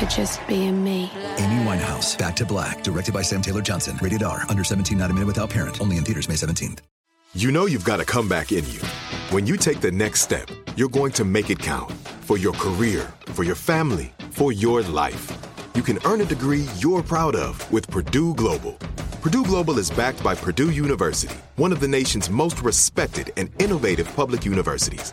for just being me. Amy Winehouse, Back to Black, directed by Sam Taylor Johnson. Rated R, under 17, not a minute without parent. Only in theaters May 17th. You know you've got a comeback in you. When you take the next step, you're going to make it count for your career, for your family, for your life. You can earn a degree you're proud of with Purdue Global. Purdue Global is backed by Purdue University, one of the nation's most respected and innovative public universities.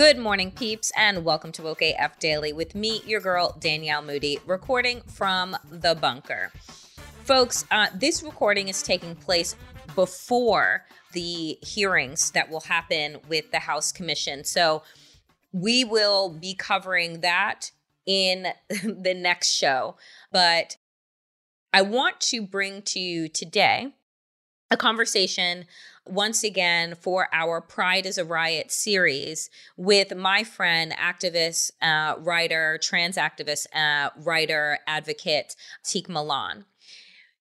Good morning, peeps, and welcome to Woke AF Daily with me, your girl, Danielle Moody, recording from the bunker. Folks, uh, this recording is taking place before the hearings that will happen with the House Commission. So we will be covering that in the next show. But I want to bring to you today a conversation once again for our Pride is a Riot series with my friend, activist, uh, writer, trans activist, uh, writer, advocate, Tiq Milan.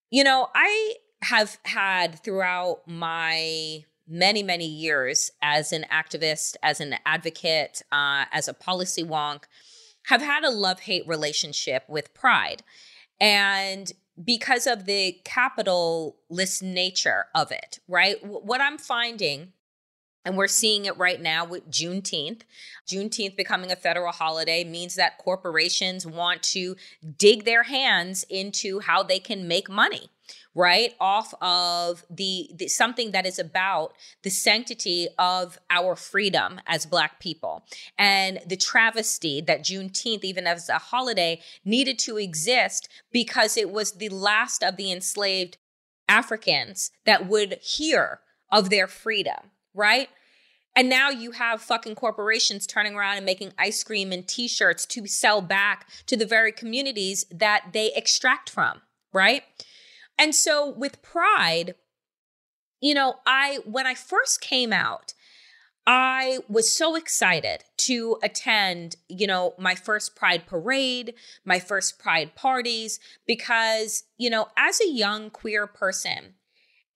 You know, I have had throughout my many, many years as an activist, as an advocate, uh, as a policy wonk, have had a love hate relationship with Pride. And because of the capitalist nature of it, right? What I'm finding, and we're seeing it right now with Juneteenth, Juneteenth becoming a federal holiday means that corporations want to dig their hands into how they can make money right off of the, the something that is about the sanctity of our freedom as black people. And the travesty that juneteenth even as a holiday needed to exist because it was the last of the enslaved africans that would hear of their freedom right? And now you have fucking corporations turning around and making ice cream and t-shirts to sell back to the very communities that they extract from right and so with Pride, you know, I, when I first came out, I was so excited to attend, you know, my first Pride parade, my first Pride parties, because, you know, as a young queer person,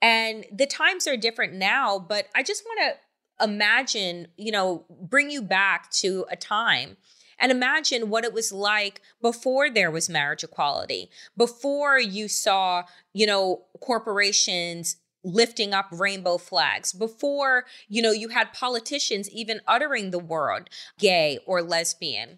and the times are different now, but I just want to imagine, you know, bring you back to a time and imagine what it was like before there was marriage equality, before you saw, you know, corporations lifting up rainbow flags, before, you know, you had politicians even uttering the word gay or lesbian.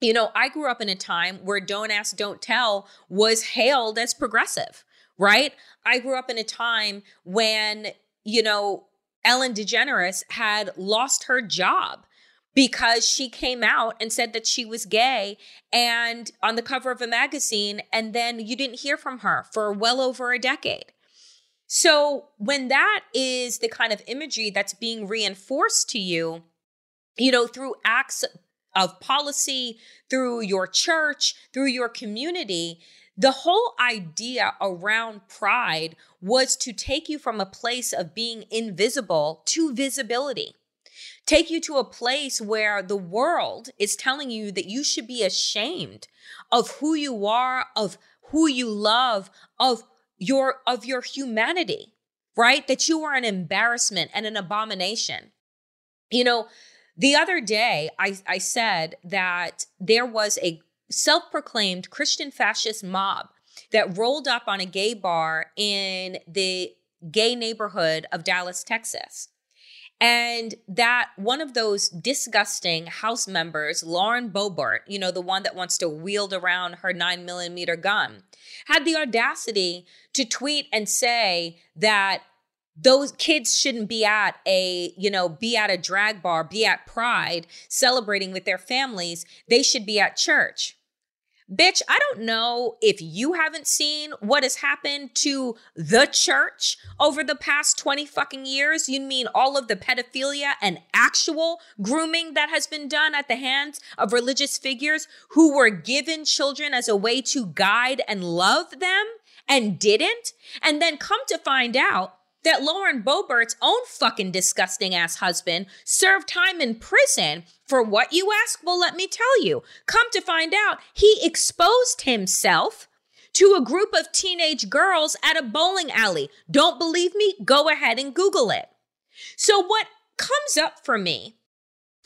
You know, I grew up in a time where don't ask, don't tell was hailed as progressive, right? I grew up in a time when, you know, Ellen DeGeneres had lost her job because she came out and said that she was gay and on the cover of a magazine and then you didn't hear from her for well over a decade. So when that is the kind of imagery that's being reinforced to you, you know, through acts of policy, through your church, through your community, the whole idea around pride was to take you from a place of being invisible to visibility take you to a place where the world is telling you that you should be ashamed of who you are, of who you love, of your of your humanity, right? That you are an embarrassment and an abomination. You know, The other day, I, I said that there was a self proclaimed Christian fascist mob that rolled up on a gay bar in the gay neighborhood of Dallas, Texas. And that one of those disgusting House members, Lauren Boebert, you know, the one that wants to wield around her nine millimeter gun, had the audacity to tweet and say that those kids shouldn't be at a you know be at a drag bar be at pride celebrating with their families. They should be at church Bitch, I don't know if you haven't seen what has happened to the church over the past 20 fucking years. You mean all of the pedophilia and actual grooming that has been done at the hands of religious figures who were given children as a way to guide and love them and didn't? And then come to find out that Lauren Boebert's own fucking disgusting ass husband served time in prison for what you ask? Well, let me tell you. Come to find out, he exposed himself to a group of teenage girls at a bowling alley. Don't believe me? Go ahead and Google it. So, what comes up for me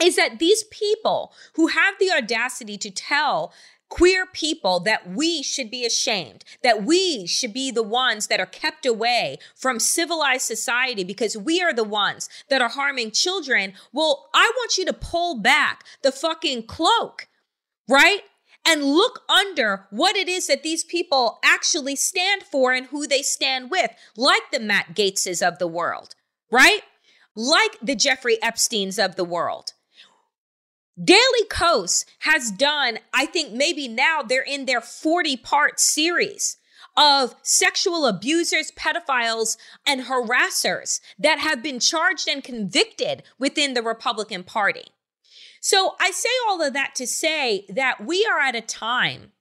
is that these people who have the audacity to tell queer people that we should be ashamed, that we should be the ones that are kept away from civilized society because we are the ones that are harming children. Well, I want you to pull back the fucking cloak, right? And look under what it is that these people actually stand for and who they stand with, like the Matt Gaetzes of the world, right? Like the Jeffrey Epsteins of the world. Daily Kos has done, I think maybe now they're in their 40 part series of sexual abusers, pedophiles, and harassers that have been charged and convicted within the Republican Party. So I say all of that to say that we are at a time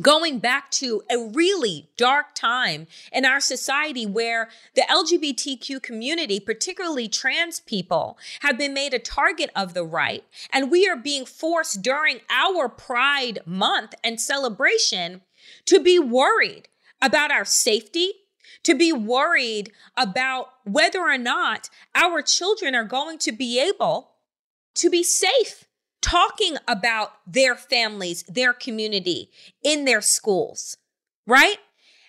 going back to a really dark time in our society where the LGBTQ community, particularly trans people, have been made a target of the right. And we are being forced during our Pride Month and celebration to be worried about our safety, to be worried about whether or not our children are going to be able to be safe talking about their families, their community in their schools, right?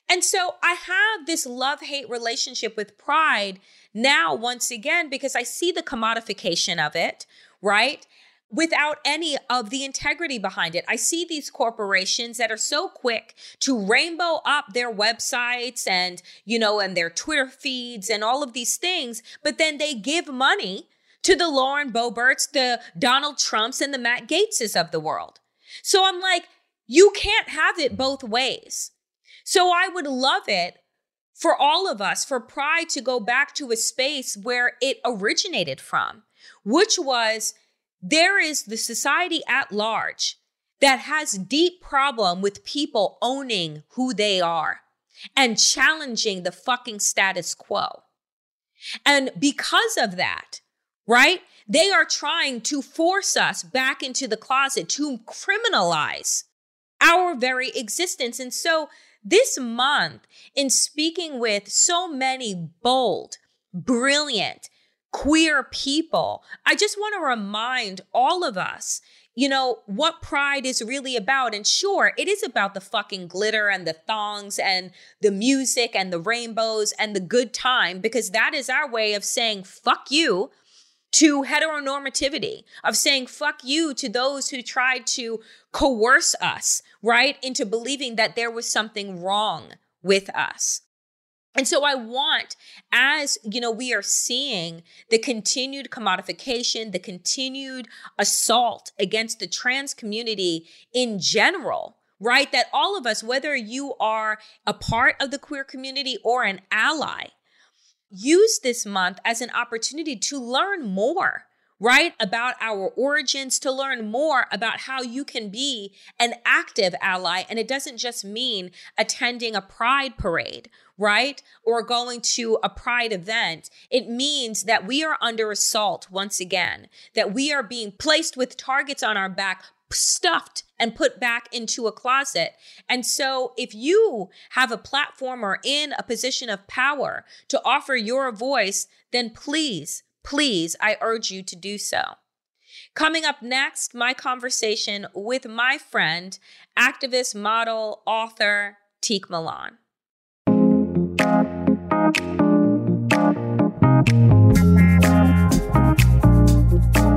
And so I have this love hate relationship with pride now, once again, because I see the commodification of it, right? Without any of the integrity behind it. I see these corporations that are so quick to rainbow up their websites and, you know, and their Twitter feeds and all of these things, but then they give money to the Lauren Boeberts, the Donald Trumps, and the Matt Gaetzes of the world. So I'm like, you can't have it both ways. So I would love it for all of us, for pride to go back to a space where it originated from, which was there is the society at large that has deep problem with people owning who they are and challenging the fucking status quo. And because of that, right? They are trying to force us back into the closet to criminalize our very existence. And so this month, in speaking with so many bold, brilliant, queer people, I just want to remind all of us you know, what pride is really about. And sure, it is about the fucking glitter and the thongs and the music and the rainbows and the good time, because that is our way of saying, fuck you to heteronormativity, of saying fuck you to those who tried to coerce us, right, into believing that there was something wrong with us. And so I want, as you know, we are seeing the continued commodification, the continued assault against the trans community in general, right? That all of us, whether you are a part of the queer community or an ally, use this month as an opportunity to learn more right? About our origins, to learn more about how you can be an active ally. And it doesn't just mean attending a pride parade, right? Or going to a pride event. It means that we are under assault once again, that we are being placed with targets on our back stuffed and put back into a closet. And so, if you have a platform or in a position of power to offer your voice, then please, please, I urge you to do so. Coming up next, my conversation with my friend, activist, model, author, Tiq Milan.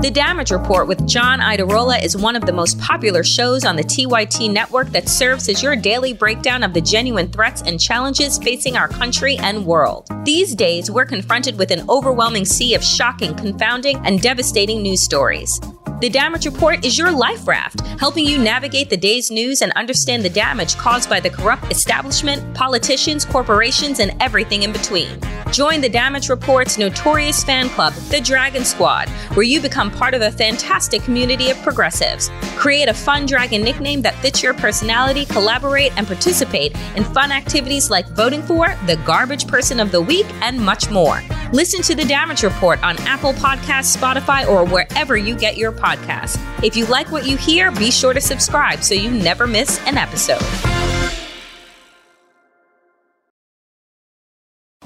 The Damage Report with John Iadarola is one of the most popular shows on the TYT network that serves as your daily breakdown of the genuine threats and challenges facing our country and world. These days, we're confronted with an overwhelming sea of shocking, confounding, and devastating news stories. The Damage Report is your life raft, helping you navigate the day's news and understand the damage caused by the corrupt establishment, politicians, corporations, and everything in between. Join the Damage Report's notorious fan club, the Dragon Squad, where you become part of a fantastic community of progressives. Create a fun dragon nickname that fits your personality, collaborate, and participate in fun activities like voting for the Garbage Person of the Week and much more. Listen to the Damage Report on Apple Podcasts, Spotify, or wherever you get your podcasts. If you like what you hear, be sure to subscribe so you never miss an episode.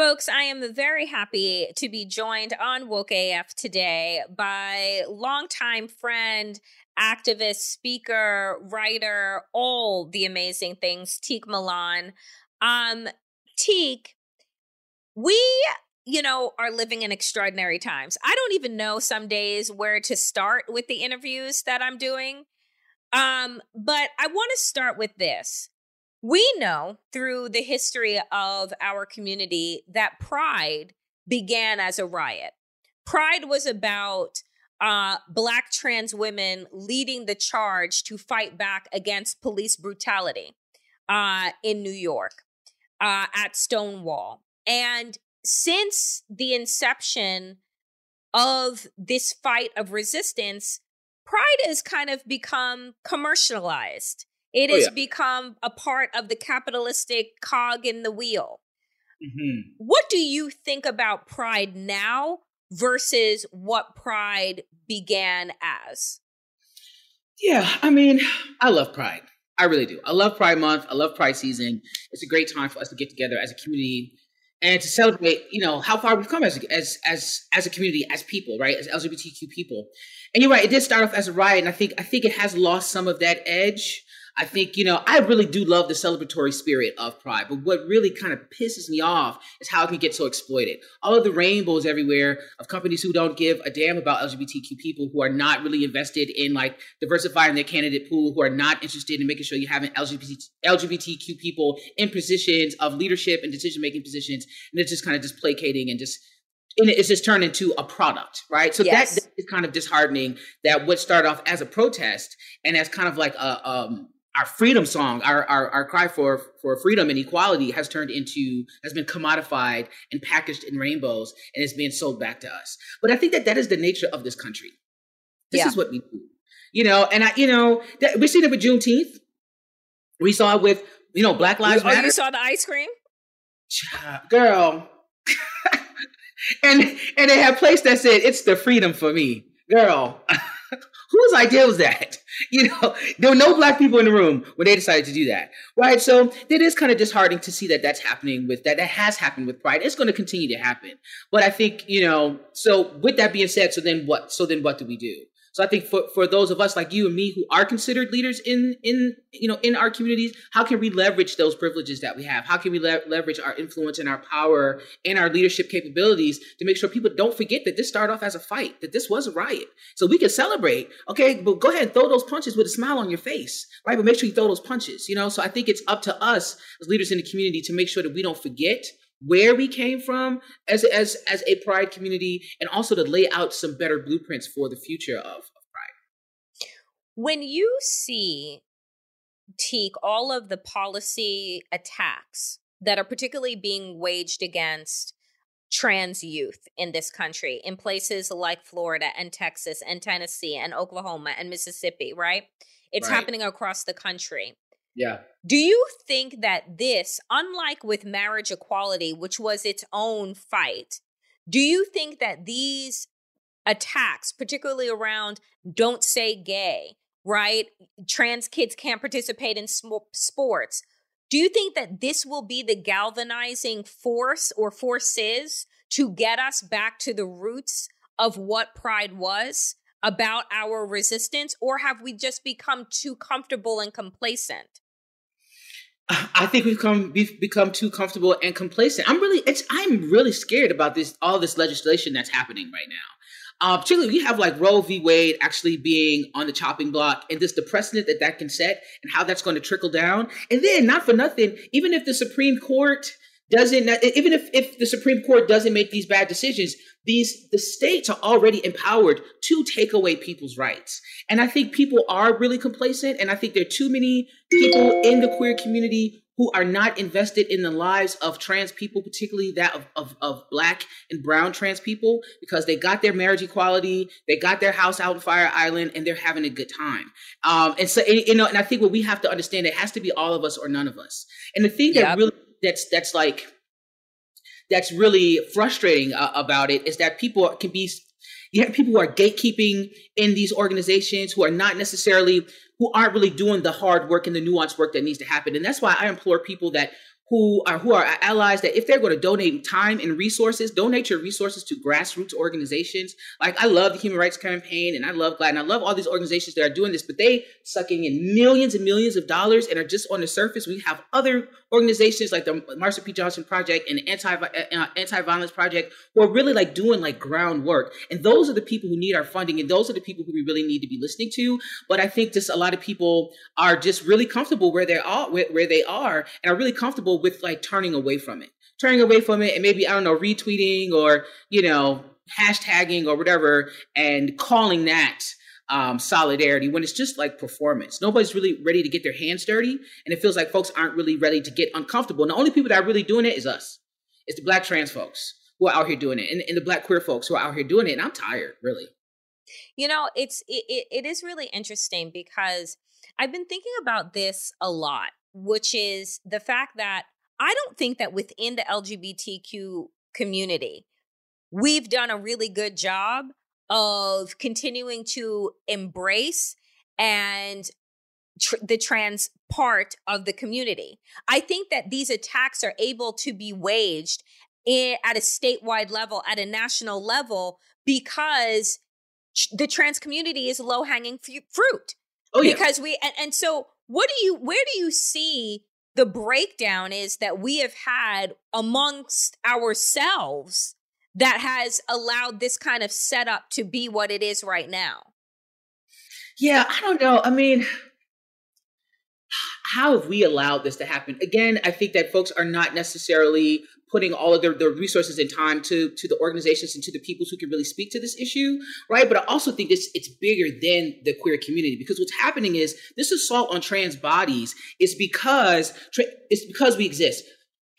Folks, I am very happy to be joined on Woke AF today by longtime friend, activist, speaker, writer, all the amazing things, Tiq Milan. Um, Tiq, we, you know, are living in extraordinary times. I don't even know some days where to start with the interviews that I'm doing. Um, but I want to start with this. We know through the history of our community that pride began as a riot. Pride was about uh, Black trans women leading the charge to fight back against police brutality uh, in New York uh, at Stonewall. And since the inception of this fight of resistance, pride has kind of become commercialized. It oh, has yeah. become a part of the capitalistic cog in the wheel. Mm-hmm. What do you think about pride now versus what pride began as? Yeah, I mean, I love pride. I really do. I love Pride Month. I love Pride season. It's a great time for us to get together as a community and to celebrate, you know, how far we've come as as as as a community, as people, right, as LGBTQ people. And you're right, it did start off as a riot, and I think I think it has lost some of that edge I think, you know, I really do love the celebratory spirit of Pride, but what really kind of pisses me off is how it can get so exploited. All of the rainbows everywhere of companies who don't give a damn about LGBTQ people, who are not really invested in like diversifying their candidate pool, who are not interested in making sure you have LGBT, LGBTQ people in positions of leadership and decision making positions. And it's just kind of just placating and just and it's just turned into a product, right? So yes. that, that is kind of disheartening that what started off as a protest and as kind of like a um, our freedom song, our, our, our cry for, for freedom and equality has turned into, has been commodified and packaged in rainbows and is being sold back to us. But I think that that is the nature of this country. This yeah. is what we do. You know, and I, you know, that, we've seen it with Juneteenth. We saw it with, you know, Black Lives oh, Matter. You saw the ice cream? Girl. and and they had place that said, it's the freedom for me. Girl. Whose idea was that? You know, there were no black people in the room when they decided to do that, right? So it is kind of disheartening to see that that's happening with that. That has happened with Pride. It's going to continue to happen. But I think you know. So with that being said, so then what? So then what do we do? So I think for, for those of us like you and me who are considered leaders in in you know in our communities, how can we leverage those privileges that we have? How can we le- leverage our influence and our power and our leadership capabilities to make sure people don't forget that this started off as a fight, that this was a riot. So we can celebrate, okay, but go ahead and throw those punches with a smile on your face, right? But make sure you throw those punches, you know. So I think it's up to us as leaders in the community to make sure that we don't forget where we came from as as as a pride community and also to lay out some better blueprints for the future of, of pride when you see Tiq all of the policy attacks that are particularly being waged against trans youth in this country in places like Florida and Texas and Tennessee and Oklahoma and Mississippi, right? It's Right. happening across the country. Yeah. Do you think that this, unlike with marriage equality, which was its own fight, do you think that these attacks, particularly around don't say gay, right? Trans kids can't participate in sm- sports. Do you think that this will be the galvanizing force or forces to get us back to the roots of what pride was about our resistance? Or have we just become too comfortable and complacent? I think we've come we've become too comfortable and complacent. I'm really it's I'm really scared about this all this legislation that's happening right now. Uh, particularly, you have like Roe v. Wade actually being on the chopping block, and this the precedent that that can set, and how that's going to trickle down. And then, not for nothing, even if the Supreme Court doesn't, even if if the Supreme Court doesn't make these bad decisions, these the states are already empowered to take away people's rights. And I think people are really complacent, and I think there are too many people in the queer community who are not invested in the lives of trans people, particularly that of, of, of black and brown trans people, because they got their marriage equality, they got their house out in Fire Island, and they're having a good time. Um, and so, you know, and I think what we have to understand, it has to be all of us or none of us. And the thing that really that's that's like that's really frustrating uh, about it is that people can be you have people who are gatekeeping in these organizations who are not necessarily who aren't really doing the hard work and the nuanced work that needs to happen. And that's why i implore people that who are who are allies that if they're going to donate time and resources donate your resources to grassroots organizations like i love the human rights campaign and i love glad and i love all these organizations that are doing this but they sucking in millions and millions of dollars and are just on the surface we have other organizations like the Marsha P. Johnson Project and Anti uh, Anti Violence Project who are really like doing like groundwork. And those are the people who need our funding, and those are the people who we really need to be listening to. But I think just a lot of people are just really comfortable where they are, where, where they are, and are really comfortable with like turning away from it, turning away from it, and maybe I don't know retweeting or you know hashtagging or whatever, and calling that um, solidarity when it's just like performance. Nobody's really ready to get their hands dirty, and it feels like folks aren't really ready to get uncomfortable. And the only people that are really doing it is us. It's the black trans folks who are out here doing it, and, and the black queer folks who are out here doing it. And I'm tired, really. You know, it's it, it, it is really interesting because I've been thinking about this a lot, which is the fact that I don't think that within the LGBTQ community, we've done a really good job of continuing to embrace and tr- the trans part of the community. I think that these attacks are able to be waged i- at a statewide level, at a national level, because tr- the trans community is low hanging fruit. Oh yeah, Because we, and, and so what do you, where do you see the breakdown is that we have had amongst ourselves that has allowed this kind of setup to be what it is right now? yeah. I don't know. I mean, how have we allowed this to happen? Again, I think that folks are not necessarily putting all of their, their resources and time to to the organizations and to the people who can really speak to this issue, right? But I also think it's it's bigger than the queer community because what's happening is this assault on trans bodies is because it's because we exist.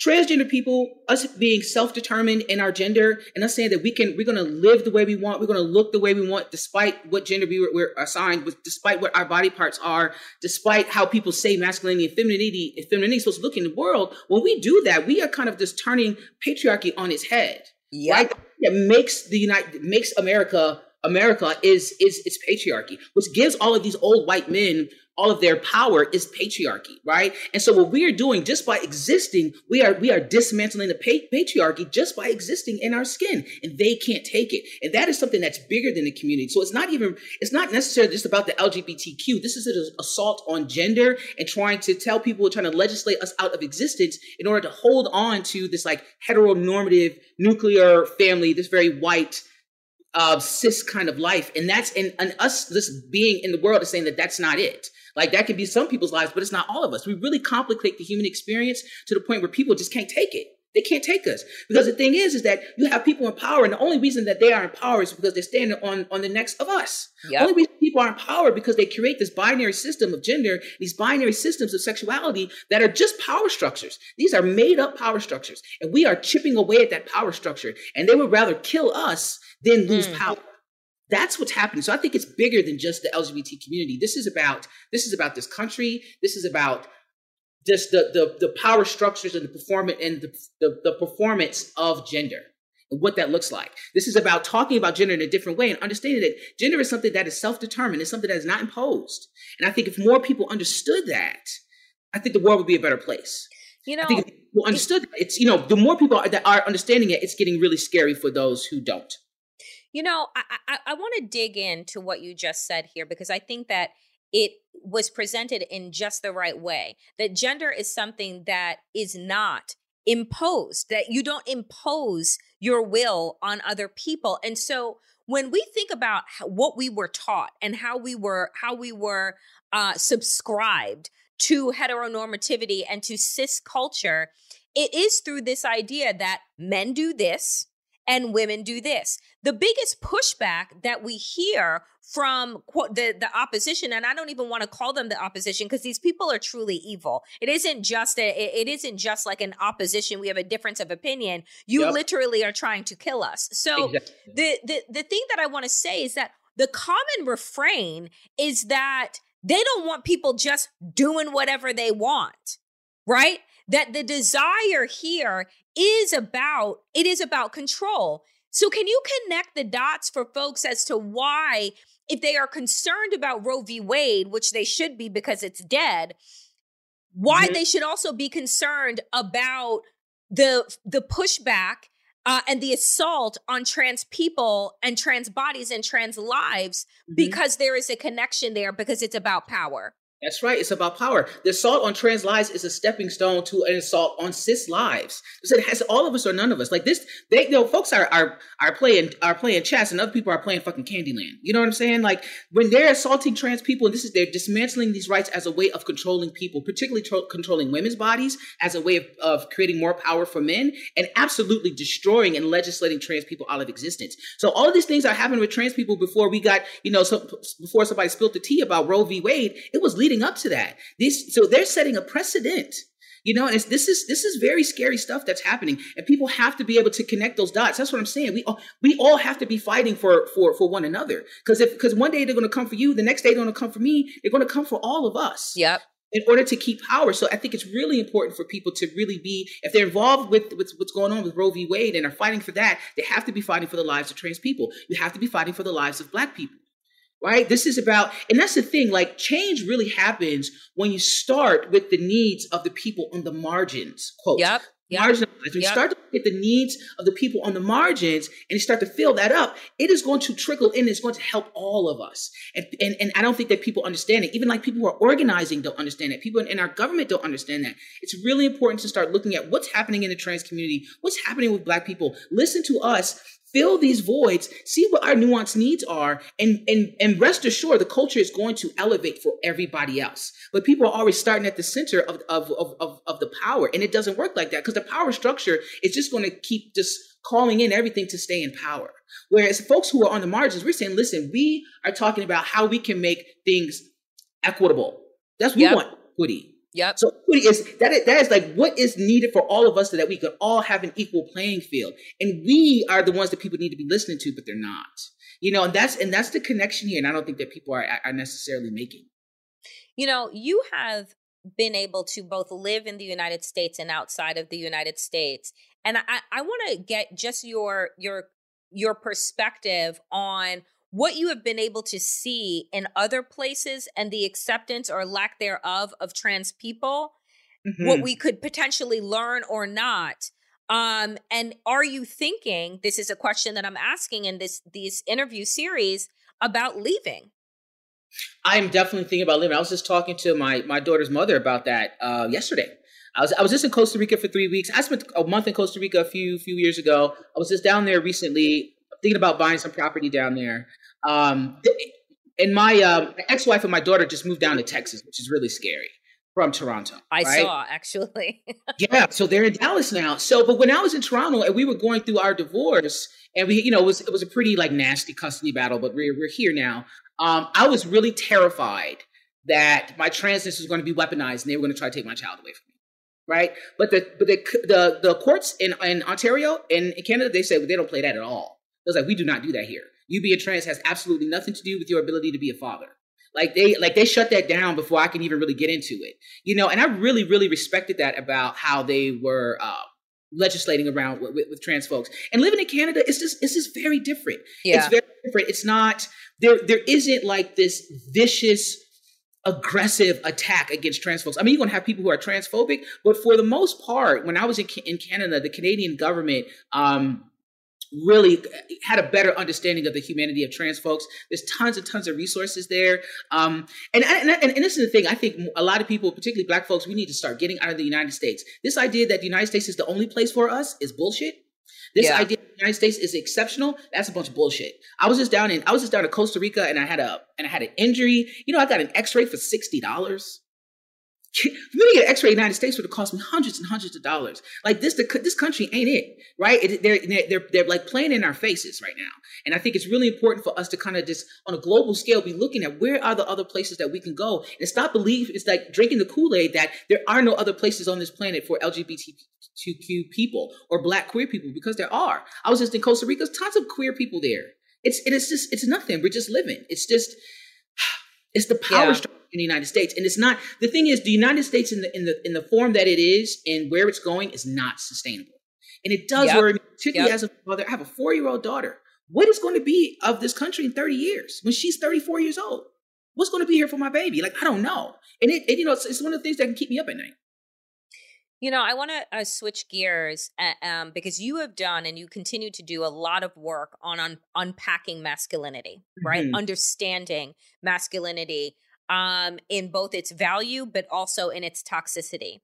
Transgender people, us being self-determined in our gender, and us saying that we can, we're going to live the way we want, we're going to look the way we want, despite what gender we were, we're assigned, with, despite what our body parts are, despite how people say masculinity and femininity, if femininity is supposed to look in the world. When we do that, we are kind of just turning patriarchy on its head. Right? That makes the United makes America America is is its patriarchy, which gives all of these old white men all of their power is patriarchy, right? And so what we are doing just by existing, we are we are dismantling the pa- patriarchy just by existing in our skin, and they can't take it. And that is something that's bigger than the community. So it's not even it's not necessarily just about the LGBTQ. This is an assault on gender and trying to tell people, trying to legislate us out of existence in order to hold on to this like heteronormative nuclear family, this very white uh, cis kind of life. And that's and, and us just being in the world is saying that that's not it. Like that could be some people's lives, but it's not all of us. We really complicate the human experience to the point where people just can't take it. They can't take us because the thing is, is that you have people in power, and the only reason that they are in power is because they're standing on on the necks of us. Yep. The only reason people are in power because they create this binary system of gender, these binary systems of sexuality that are just power structures. These are made up power structures, and we are chipping away at that power structure. And they would rather kill us than lose mm. power. That's what's happening. So I think it's bigger than just the LGBT community. This is about this is about this country. This is about just the the, the power structures and the performance and the, the, the performance of gender and what that looks like. This is about talking about gender in a different way and understanding that gender is something that is self-determined. It's something that is not imposed. And I think if more people understood that, I think the world would be a better place. You know, I think if people understood it, it's you know the more people are, that are understanding it, it's getting really scary for those who don't. You know, I I, I want to dig into what you just said here because I think that it was presented in just the right way. That gender is something that is not imposed, that you don't impose your will on other people. And so when we think about what we were taught and how we were how we were uh, subscribed to heteronormativity and to cis culture, it is through this idea that men do this and women do this. The biggest pushback that we hear from the the opposition and I don't even want to call them the opposition because these people are truly evil. It isn't just a it isn't just like an opposition we have a difference of opinion. You yep. literally are trying to kill us. So exactly. the the the thing that I want to say is that the common refrain is that they don't want people just doing whatever they want. Right? That the desire here is about it is about control. So can you connect the dots for folks as to why if they are concerned about Roe v. Wade, which they should be because it's dead, why mm-hmm. they should also be concerned about the the pushback uh, and the assault on trans people and trans bodies and trans lives mm-hmm. because there is a connection there because it's about power. That's right. It's about power. The assault on trans lives is a stepping stone to an assault on cis lives. So it has all of us or none of us. Like this, they you know, folks are are are playing are playing chess, and other people are playing fucking Candyland. You know what I'm saying? Like when they're assaulting trans people, and this is they're dismantling these rights as a way of controlling people, particularly tro- controlling women's bodies, as a way of, of creating more power for men, and absolutely destroying and legislating trans people out of existence. So all of these things are happening with trans people before we got, you know, so before somebody spilled the tea about Roe v. Wade. It was leading leading up to that. These, so they're setting a precedent. You know, and this is this is very scary stuff that's happening, and people have to be able to connect those dots. That's what I'm saying. We all we all have to be fighting for for for one another. Because if because one day they're going to come for you, the next day they're going to come for me. They're going to come for all of us. Yep in order to keep power. So I think it's really important for people to really be, if they're involved with, with, what's going on with Roe v. Wade and are fighting for that, they have to be fighting for the lives of trans people. You have to be fighting for the lives of black people right? This is about, and that's the thing, like change really happens when you start with the needs of the people on the margins, quote. Yep. Yep. Marginalized. When you start to look at the needs of the people on the margins and you start to fill that up, it is going to trickle in. It's going to help all of us. And, and, and I don't think that people understand it. Even like people who are organizing don't understand it. People in our government don't understand that. It's really important to start looking at what's happening in the trans community, what's happening with Black people. Listen to us fill these voids, see what our nuanced needs are, and and and rest assured the culture is going to elevate for everybody else. But people are always starting at the center of of of of, of the power, and it doesn't work like that because the power structure is just going to keep just calling in everything to stay in power. Whereas folks who are on the margins, we're saying, listen, we are talking about how we can make things equitable. That's what yep. we want equity. Yep. So is that is, that is like what is needed for all of us so that we could all have an equal playing field. And we are the ones that people need to be listening to, but they're not. You know, and that's and that's the connection here. And I don't think that people are are necessarily making. You know, you have been able to both live in the United States and outside of the United States. And I, I want to get just your your your perspective on what you have been able to see in other places and the acceptance or lack thereof of trans people, mm-hmm. what we could potentially learn or not. Um, and are you thinking this is a question that I'm asking in this these interview series about leaving? I'm definitely thinking about leaving. I was just talking to my my daughter's mother about that uh, yesterday. I was I was just in Costa Rica for three weeks. I spent a month in Costa Rica a few few years ago. I was just down there recently, thinking about buying some property down there. Um, and my uh, ex-wife and my daughter just moved down to Texas, which is really scary. from Toronto. I right? saw actually. yeah, so they're in Dallas now. So, but when I was in Toronto and we were going through our divorce, and we, you know, it was it was a pretty like nasty custody battle, but we're we're here now. Um, I was really terrified that my transness was going to be weaponized and they were going to try to take my child away from me. Right, but the but the the, the courts in, in Ontario and in Canada they said they don't play that at all. It was like we do not do that here. You being trans has absolutely nothing to do with your ability to be a father. Like they like they shut that down before I can even really get into it. You know, and I really really respected that about how they were uh, legislating around with, with, with, trans folks. And living in Canada, it's just it's just very different. Yeah. It's very different. It's not there. There isn't like this vicious aggressive attack against trans folks. I mean, you're going to have people who are transphobic, but for the most part, when I was in, in Canada, the Canadian government um, really had a better understanding of the humanity of trans folks. There's tons and tons of resources there. Um, and, and, and, and this is the thing, I think a lot of people, particularly black folks, we need to start getting out of the United States. This idea that the United States is the only place for us is bullshit. This yeah. idea the United States is exceptional, that's a bunch of bullshit. I was just down in I was just down in Costa Rica and I had a and I had an injury. You know, I got an x-ray for $60. For me to get an X-ray in the United States would have cost me hundreds and hundreds of dollars. Like this, the, this country ain't it, right? It, they're, they're they're like playing in our faces right now, and I think it's really important for us to kind of just on a global scale be looking at where are the other places that we can go and stop believing it's like drinking the Kool Aid that there are no other places on this planet for LGBTQ people or Black queer people because there are. I was just in Costa Rica, there's tons of queer people there. It's it is just it's nothing. We're just living. It's just it's the power yeah. structure in the United States. And it's not the thing is the United States in the in the in the form that it is and where it's going is not sustainable. And it does yep. worry me, particularly yep. as a father. I have a four-year-old daughter. What is going to be of this country in 30 years when she's 34 years old? What's going to be here for my baby? Like, I don't know. And it, it you know, it's, it's one of the things that can keep me up at night. You know, I want to uh, switch gears uh, um, because you have done and you continue to do a lot of work on un- unpacking masculinity, right? Mm-hmm. Understanding masculinity um, in both its value, but also in its toxicity.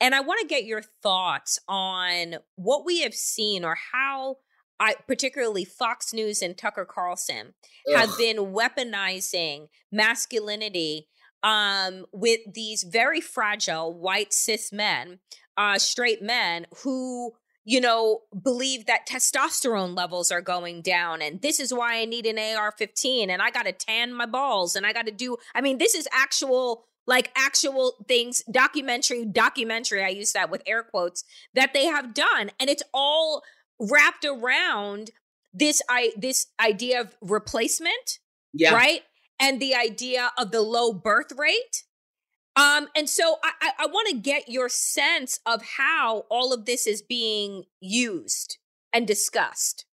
And I want to get your thoughts on what we have seen or how I, particularly Fox News and Tucker Carlson Ugh. have been weaponizing masculinity um, with these very fragile white cis men, uh, straight men who you know, believe that testosterone levels are going down. And this is why I need an AR 15 and I got to tan my balls and I got to do, I mean, this is actual, like actual things, documentary, documentary. I use that with air quotes that they have done. And it's all wrapped around this, I, this idea of replacement. Yeah. Right and the idea of the low birth rate. Um, and so I, I, I want to get your sense of how all of this is being used and discussed.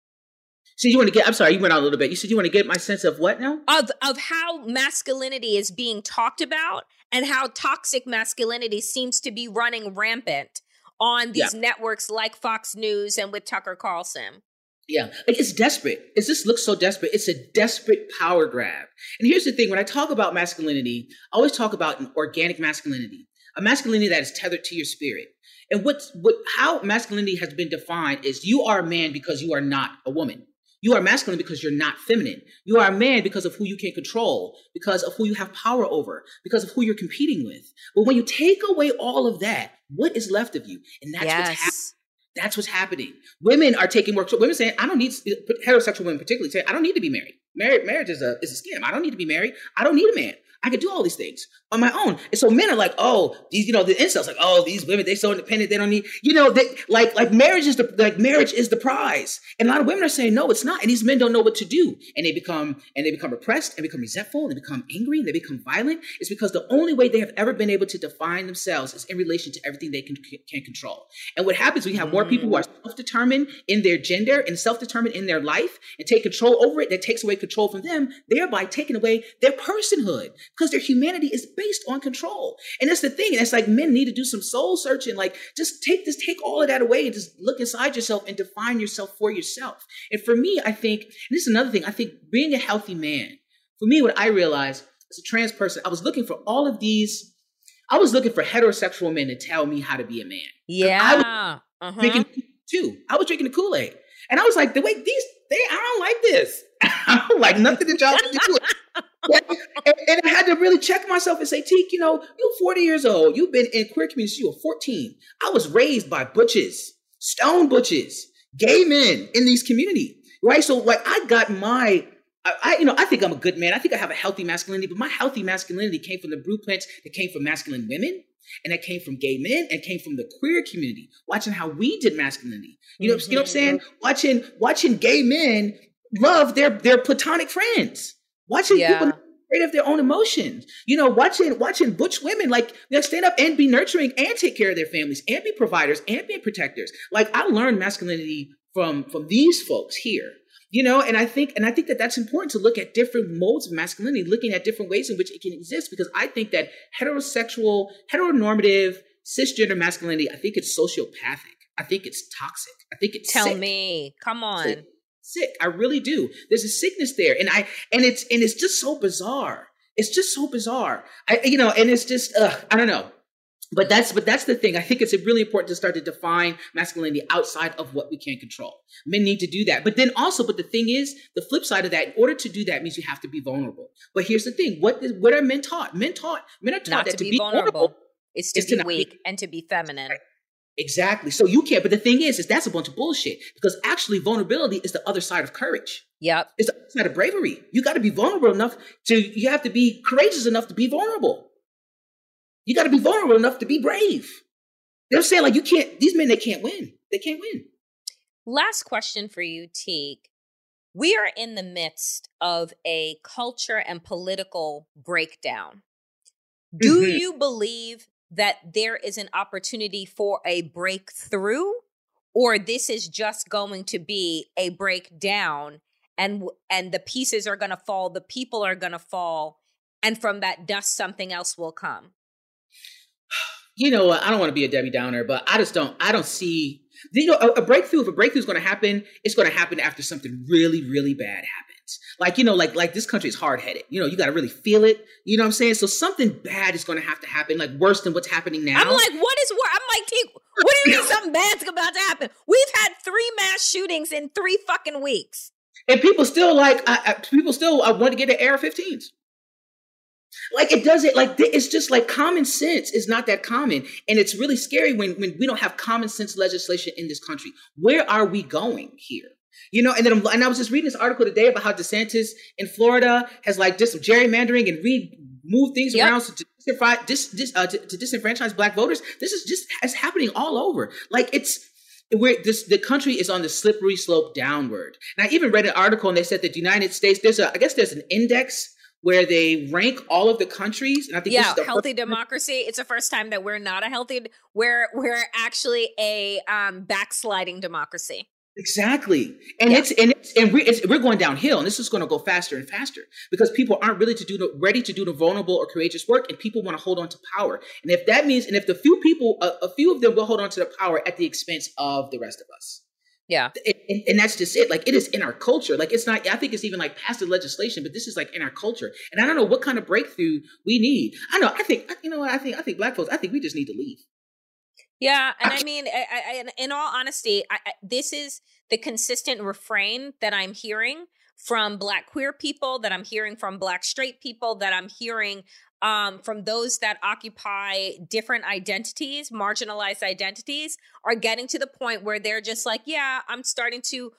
So you want to get? I'm sorry, you went out a little bit. You said you want to get my sense of what now? Of of how masculinity is being talked about and how toxic masculinity seems to be running rampant on these yeah. networks like Fox News and with Tucker Carlson. Yeah, like it's desperate. It just looks so desperate. It's a desperate power grab. And here's the thing: when I talk about masculinity, I always talk about an organic masculinity, a masculinity that is tethered to your spirit. And what's what how masculinity has been defined is you are a man because you are not a woman. You are masculine because you're not feminine. You are a man because of who you can control, because of who you have power over, because of who you're competing with. But when you take away all of that, what is left of you? And that's yes. what's happening that's what's happening. Women are taking work. So women saying, I don't need uh, heterosexual women particularly say, I don't need to be married. Marriage, marriage is a is a scam. I don't need to be married. I don't need a man. I could do all these things on my own. And so men are like, oh, these, you know, the incels like, oh, these women, they're so independent, they don't need, you know, they like like marriage is the like marriage is the prize. And a lot of women are saying, no, it's not. And these men don't know what to do. And they become and they become oppressed and become resentful and they become angry and they become violent. It's because the only way they have ever been able to define themselves is in relation to everything they can can control. And what happens, we have more people who are mm. self-determined in their gender and self-determined in their life and take control over it, that takes away control from them, thereby taking away their personhood because their humanity is based on control. And that's the thing. And it's like men need to do some soul searching. Like just take this, take all of that away and just look inside yourself and define yourself for yourself. And for me, I think, and this is another thing, I think being a healthy man, for me, what I realized as a trans person, I was looking for all of these. I was looking for heterosexual men to tell me how to be a man. Yeah. I was uh-huh. drinking too. I was drinking the Kool-Aid. And I was like, the way these, they, I don't like this. I don't like nothing that y'all do. And, and, I had to really check myself and say, Tiq, you know, you're 40 years old. You've been in queer community you were 14. I was raised by butches, stone butches, gay men in these community, right? So like I got my I, you know, I think I'm a good man. I think I have a healthy masculinity, but my healthy masculinity came from the blueprints that came from masculine women and that came from gay men and came from the queer community, watching how we did masculinity. You know, mm-hmm. you know what I'm saying? Mm-hmm. Watching watching gay men love their their platonic friends. Watching yeah. people afraid of their own emotions. You know, watching watching butch women like they stand up and be nurturing and take care of their families and be providers and be protectors. Like I learned masculinity from from these folks here you know and i think and i think that that's important to look at different modes of masculinity looking at different ways in which it can exist because i think that heterosexual heteronormative cisgender masculinity i think it's sociopathic i think it's toxic i think it's tell sick. me come on sick. Sick i really do there's a sickness there and i and it's and it's just so bizarre it's just so bizarre i you know and it's just uh, i don't know but that's but that's the thing. I think it's really important to start to define masculinity outside of what we can't control. Men need to do that. But then also, but the thing is, the flip side of that, in order to do that means you have to be vulnerable. But here's the thing: what is, what are men taught? Men taught men are taught Not that to, be, vulnerable, vulnerable is to be to weak be, and to be feminine. Right. Exactly. So you can't. But the thing is, is that's a bunch of bullshit because actually vulnerability is the other side of courage. Yep. It's the other side of bravery. You got to be vulnerable enough to. You have to be courageous enough to be vulnerable. You got to be vulnerable enough to be brave. They're saying like you can't. These men they can't win. They can't win. Last question for you, Tiq. We are in the midst of a culture and political breakdown. Do mm-hmm. you believe that there is an opportunity for a breakthrough, or this is just going to be a breakdown, and and the pieces are going to fall, the people are going to fall, and from that dust something else will come? you know, what? I don't want to be a Debbie Downer, but I just don't. I don't see. You know, a, a breakthrough. If a breakthrough is going to happen, it's going to happen after something really, really bad happens. Like you know, like like this country is hard headed. You know, you got to really feel it. You know what I'm saying? So something bad is going to have to happen, like worse than what's happening now. I'm like, what is worse? I'm like, what do you mean something bad's about to happen? We've had three mass shootings in three fucking weeks, and people still like, I, people still uh, want to get the AR-15s. Like it doesn't like it's just like common sense is not that common, and it's really scary when when we don't have common sense legislation in this country. Where are we going here? You know, and then I'm, and I was just reading this article today about how DeSantis in Florida has like some gerrymandering and re move things yep. around to, disenfranchise, dis, dis, uh, to, to disenfranchise black voters. This is just it's happening all over. Like it's where this the country is on the slippery slope downward. And I even read an article and they said that the United States there's a I guess there's an index where they rank all of the countries. And I think yeah, healthy democracy. It's the first time that we're not a healthy. We're we're actually a um, backsliding democracy. Exactly, and yeah. it's and it's and we're, it's, we're going downhill, and this is going to go faster and faster because people aren't really to do the, ready to do the vulnerable or courageous work, and people want to hold on to power. And if that means, and if the few people, a, a few of them will hold on to the power at the expense of the rest of us, yeah. And, and, that's just it. Like it is in our culture. Like it's not, I think it's even like past the legislation, but this is like in our culture. And I don't know what kind of breakthrough we need. I know, I think, you know what? I think, I think black folks, I think we just need to leave. Yeah. And I, I mean, I, I, in all honesty, this is the consistent refrain that I'm hearing from black queer people that i'm hearing from black straight people that i'm hearing um, from those that occupy different identities, marginalized identities, are getting to the point where they're just like, yeah, I'm starting to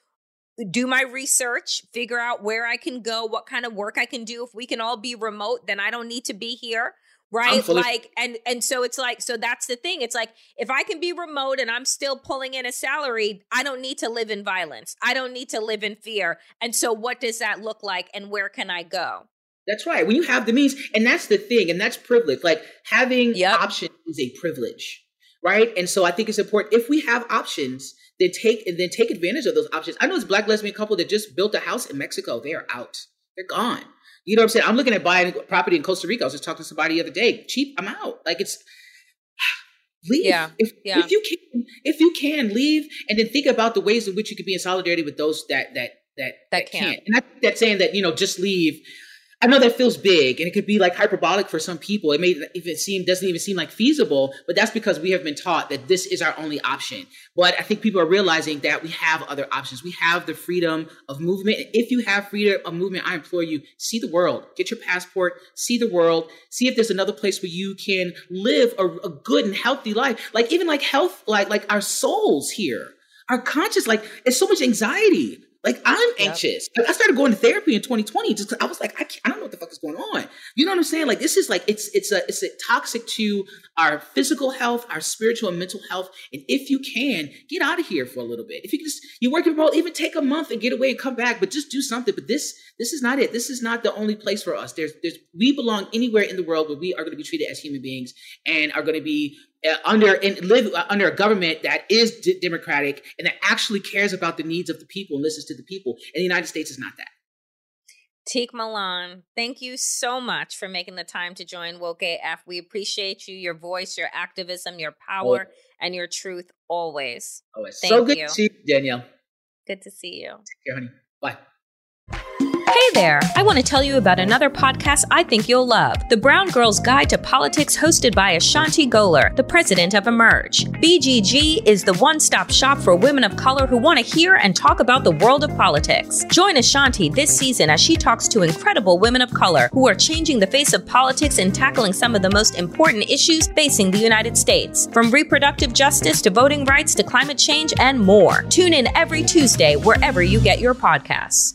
do my research, figure out where I can go, what kind of work I can do. If we can all be remote, then I don't need to be here. Right. Fully- like, and, and so it's like, so that's the thing. It's like, if I can be remote and I'm still pulling in a salary, I don't need to live in violence. I don't need to live in fear. And so what does that look like and where can I go? That's right. When you have the means, and that's the thing, and that's privilege. Like having yep. options is a privilege, right? And so I think it's important if we have options, then take and then take advantage of those options. I know this black lesbian couple that just built a house in Mexico. They are out. They're gone. You know what I'm saying? I'm looking at buying property in Costa Rica. I was just talking to somebody the other day. Cheap, I'm out. Like it's leave. Yeah. If, yeah. if you can, if you can leave, and then think about the ways in which you can be in solidarity with those that that that that, that can't. can't. And I think that saying that you know just leave I know that feels big and it could be like hyperbolic for some people. It may even seem doesn't even seem like feasible, but that's because we have been taught that this is our only option. But I think people are realizing that we have other options. We have the freedom of movement. If you have freedom of movement, I implore you, see the world. Get your passport, see the world, see if there's another place where you can live a, a good and healthy life. Like even like health, like like our souls here, our conscious, like it's so much anxiety like I'm anxious. Yep. I started going to therapy in 2020 just because I was like, I, can't, I don't know what the fuck is going on. You know what I'm saying? Like this is like it's it's a it's a toxic to our physical health, our spiritual and mental health. And if you can, get out of here for a little bit. If you can just you work remote, even take a month and get away and come back, but just do something. But this this is not it. This is not the only place for us. There's there's we belong anywhere in the world where we are going to be treated as human beings and are going to be under and live uh, under a government that is d- democratic and that actually cares about the needs of the people and listens to the people. And the United States is not that. Tiq Milan, thank you so much for making the time to join Woke AF. We appreciate you, your voice, your activism, your power, and your truth always. Always. Thank so good you. to see you, Danielle. Good to see you. Take care, honey. Bye. Hey there! I want to tell you about another podcast I think you'll love The Brown Girl's Guide to Politics, hosted by Ashanti Gholar, the president of Emerge. BGG is the one stop shop for women of color who want to hear and talk about the world of politics. Join Ashanti this season as she talks to incredible women of color who are changing the face of politics and tackling some of the most important issues facing the United States, from reproductive justice to voting rights to climate change and more. Tune in every Tuesday wherever you get your podcasts.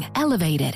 elevated.